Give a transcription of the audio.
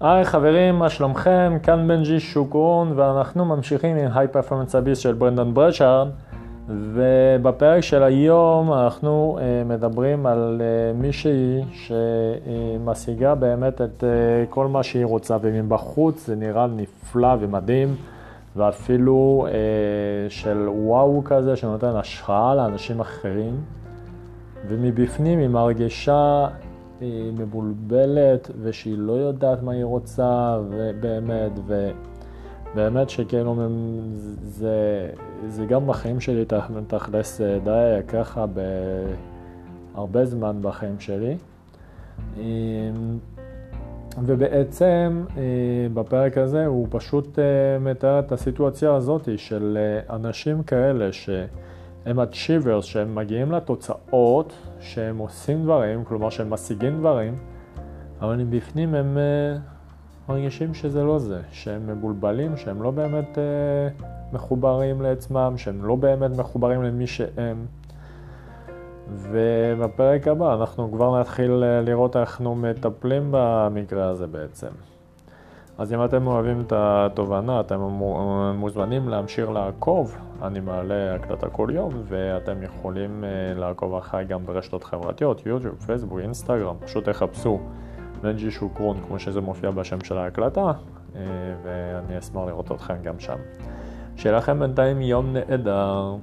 היי חברים, מה שלומכם? כאן בנג'י שוקרון ואנחנו ממשיכים עם היי פרפורמנס אביס של ברנדון ברצ'ארד ובפרק של היום אנחנו uh, מדברים על uh, מישהי שמשיגה באמת את uh, כל מה שהיא רוצה ומבחוץ זה נראה נפלא ומדהים ואפילו uh, של וואו כזה שנותן השראה לאנשים אחרים ומבפנים היא מרגישה היא מבולבלת ושהיא לא יודעת מה היא רוצה ובאמת ובאמת שכאילו זה, זה גם בחיים שלי תכלס די היה ככה בהרבה זמן בחיים שלי. ובעצם בפרק הזה הוא פשוט מתאר את הסיטואציה הזאת של אנשים כאלה ש... הם achievers שהם מגיעים לתוצאות, שהם עושים דברים, כלומר שהם משיגים דברים, אבל מבפנים הם uh, מרגישים שזה לא זה, שהם מבולבלים, שהם לא באמת uh, מחוברים לעצמם, שהם לא באמת מחוברים למי שהם. ובפרק הבא אנחנו כבר נתחיל אה, לראות איך אנחנו מטפלים במקרה הזה בעצם. אז אם אתם אוהבים את התובנה, אתם מוזמנים להמשיך לעקוב, אני מעלה הקלטה כל יום, ואתם יכולים אה, לעקוב אחריי גם ברשתות חברתיות, יוטיוב, פייסבוק, אינסטגרם, פשוט תחפשו בנג'י שוקרון, כמו שזה מופיע בשם של ההקלטה, אה, ואני אשמח לראות אתכם גם שם. שיהיה לכם בינתיים יום נהדר.